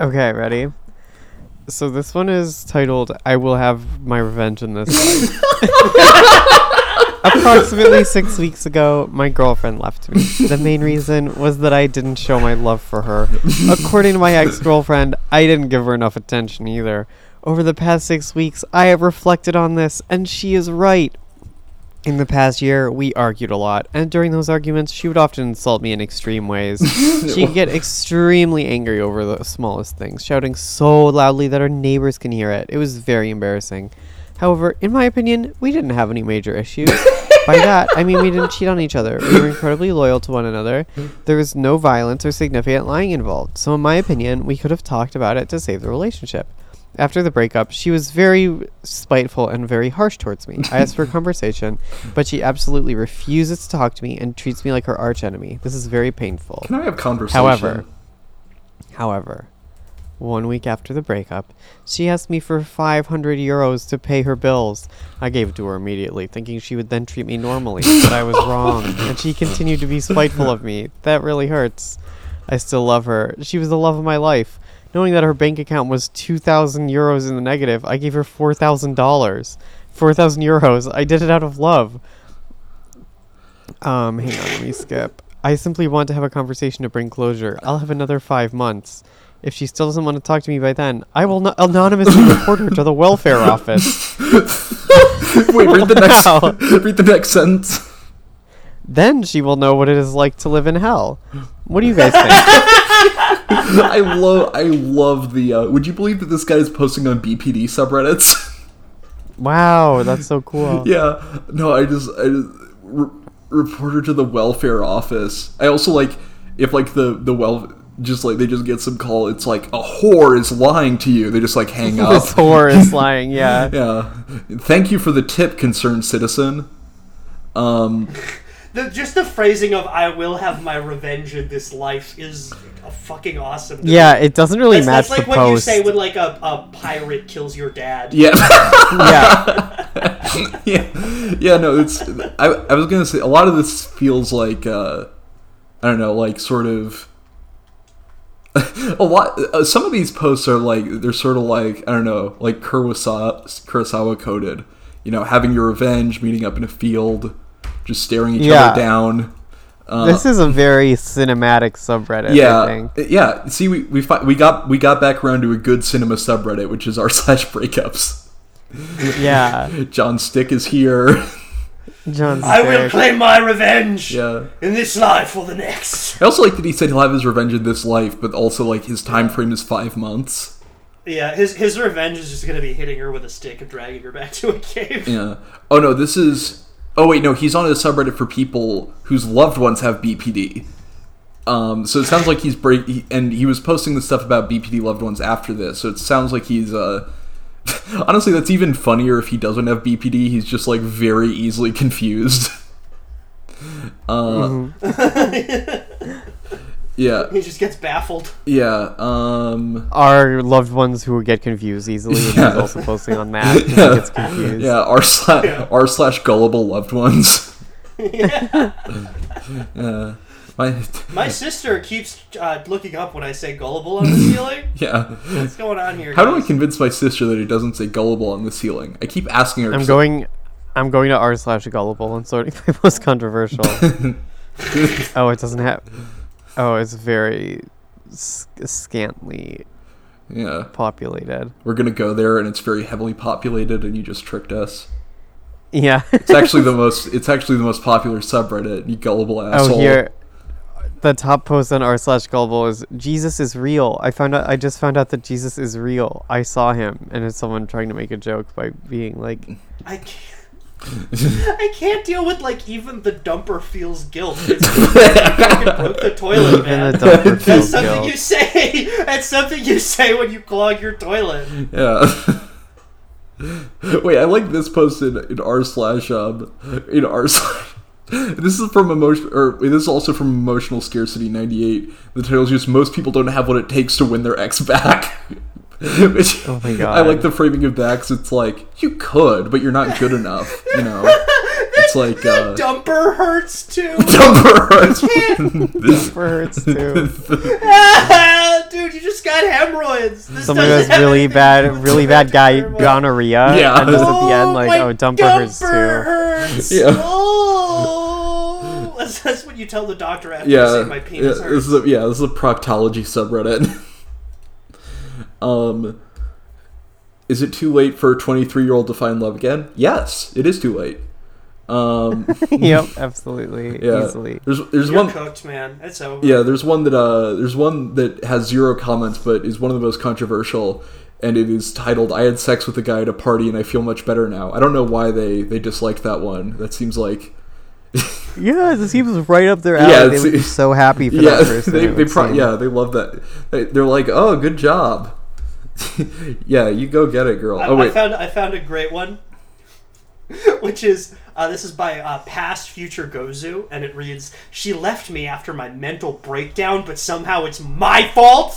Okay, ready? So this one is titled I Will Have My Revenge in This Approximately six weeks ago, my girlfriend left me. The main reason was that I didn't show my love for her. According to my ex girlfriend, I didn't give her enough attention either. Over the past six weeks, I have reflected on this, and she is right. In the past year, we argued a lot, and during those arguments, she would often insult me in extreme ways. she could get extremely angry over the smallest things, shouting so loudly that our neighbors can hear it. It was very embarrassing. However, in my opinion, we didn't have any major issues. By that, I mean we didn't cheat on each other. We were incredibly loyal to one another. There was no violence or significant lying involved. So, in my opinion, we could have talked about it to save the relationship. After the breakup, she was very spiteful and very harsh towards me. I asked for a conversation, but she absolutely refuses to talk to me and treats me like her archenemy. This is very painful. Can I have conversation? However, however, one week after the breakup, she asked me for 500 euros to pay her bills. I gave it to her immediately, thinking she would then treat me normally, but I was wrong, and she continued to be spiteful of me. That really hurts. I still love her. She was the love of my life. Knowing that her bank account was 2,000 euros in the negative, I gave her $4,000. 4,000 euros. I did it out of love. Um, hang on, let me skip. I simply want to have a conversation to bring closure. I'll have another five months. If she still doesn't want to talk to me by then, I will no- anonymously report her to the welfare office. Wait, read the next. Wow. read the next sentence. Then she will know what it is like to live in hell. What do you guys think? I love. I love the. Uh, would you believe that this guy is posting on BPD subreddits? wow, that's so cool. yeah. No, I just. I just re- reporter to the welfare office. I also like if like the the well just like they just get some call. It's like a whore is lying to you. They just like hang up. This whore is lying, yeah. Yeah. Thank you for the tip, concerned citizen. Um, The, just the phrasing of "I will have my revenge in this life" is a fucking awesome. to me. Yeah, it doesn't really that's, match that's like the what post. you say when like a, a pirate kills your dad. yeah. yeah. yeah. Yeah, no, it's. I, I was gonna say, a lot of this feels like, uh, I don't know, like sort of. a lot. Uh, some of these posts are like, they're sort of like, I don't know, like Kurosawa, Kurosawa coded. You know, having your revenge, meeting up in a field, just staring each Yeah. other down. Uh, This is a very cinematic subreddit, I yeah, think. yeah. See, we we fi- we got we got back around to a good cinema subreddit, which is r slash breakups. Yeah. John Stick is here. John I will Stick. claim my revenge yeah. in this life or the next. I also like that he said he'll have his revenge in this life, but also like his time frame is five months. Yeah, his his revenge is just gonna be hitting her with a stick and dragging her back to a cave. Yeah. Oh no, this is. Oh wait, no, he's on a subreddit for people whose loved ones have BPD. Um, so it sounds like he's break, he, and he was posting the stuff about BPD loved ones after this. So it sounds like he's. Uh, honestly, that's even funnier if he doesn't have BPD. He's just like very easily confused. uh, yeah, He just gets baffled. yeah. Um, Our loved ones who get confused easily, Yeah. he's also posting on that. Yeah. He gets confused. Yeah, r slash r slash gullible loved ones. yeah, my My sister keeps uh, looking up when I say gullible on the ceiling. yeah. What's going on here? How do I convince my sister that it doesn't say gullible on the ceiling? I keep asking her. I'm 'cause- going. I'm going to r slash gullible and sorting my most controversial. oh, it doesn't have. Oh, it's very s- scantily Yeah, populated. we're gonna go there, and it's very heavily populated, and you just tricked us. Yeah. It's actually the most. It's actually the most popular subreddit. You gullible oh, asshole. oh, here. The top post on r slash gullible is Jesus is real. I found out. I just found out that Jesus is real. I saw him, and it's someone trying to make a joke by being like, I can't. I can't deal with like even the dumper feels guilt. It's you fucking broke the toilet, man. the dumper That's something guilt. you say. That's something you say when you clog your toilet. Yeah. Wait, I like this post in, in r slash um in r slash. This is from emotion, or this is also from emotional scarcity ninety eight. The title's just most people don't have what it takes to win their ex back. Which, Oh my god! I like the framing of that 'cause it's like you could, but you're not good enough. You know, it's like uh, Dumper hurts too. Dumper hurts. For hurts too. Ah, Dude, you just got hemorrhoids. This Someone doesn't goes have really bad, really bad guy gonorrhea. Yeah. And just at the end, like, my oh, dumper hurts too. hurts. Yeah. Oh, that's, that's what you tell the doctor after you say my penis yeah, penis this is a, yeah, this is a proctology subreddit. Um, is it too late for a 23 year old to find love again? Yes, it is too late. Um, yep, absolutely, yeah, easily. there's there's You're one. cooked, man. It's over. Yeah, there's one that uh, there's one that has zero comments, but is one of the most controversial, and it is titled "I had sex with a guy at a party and I feel much better now." I don't know why they they disliked that one. That seems like Yeah, it seems right up their alley. Yeah, alley. they it's- would be so happy for yeah, that person. they, it they pro- yeah they love that. They, they're like, "Oh, good job." yeah, you go get it, girl. I, oh I found I found a great one, which is uh, this is by uh, Past Future Gozu, and it reads: "She left me after my mental breakdown, but somehow it's my fault."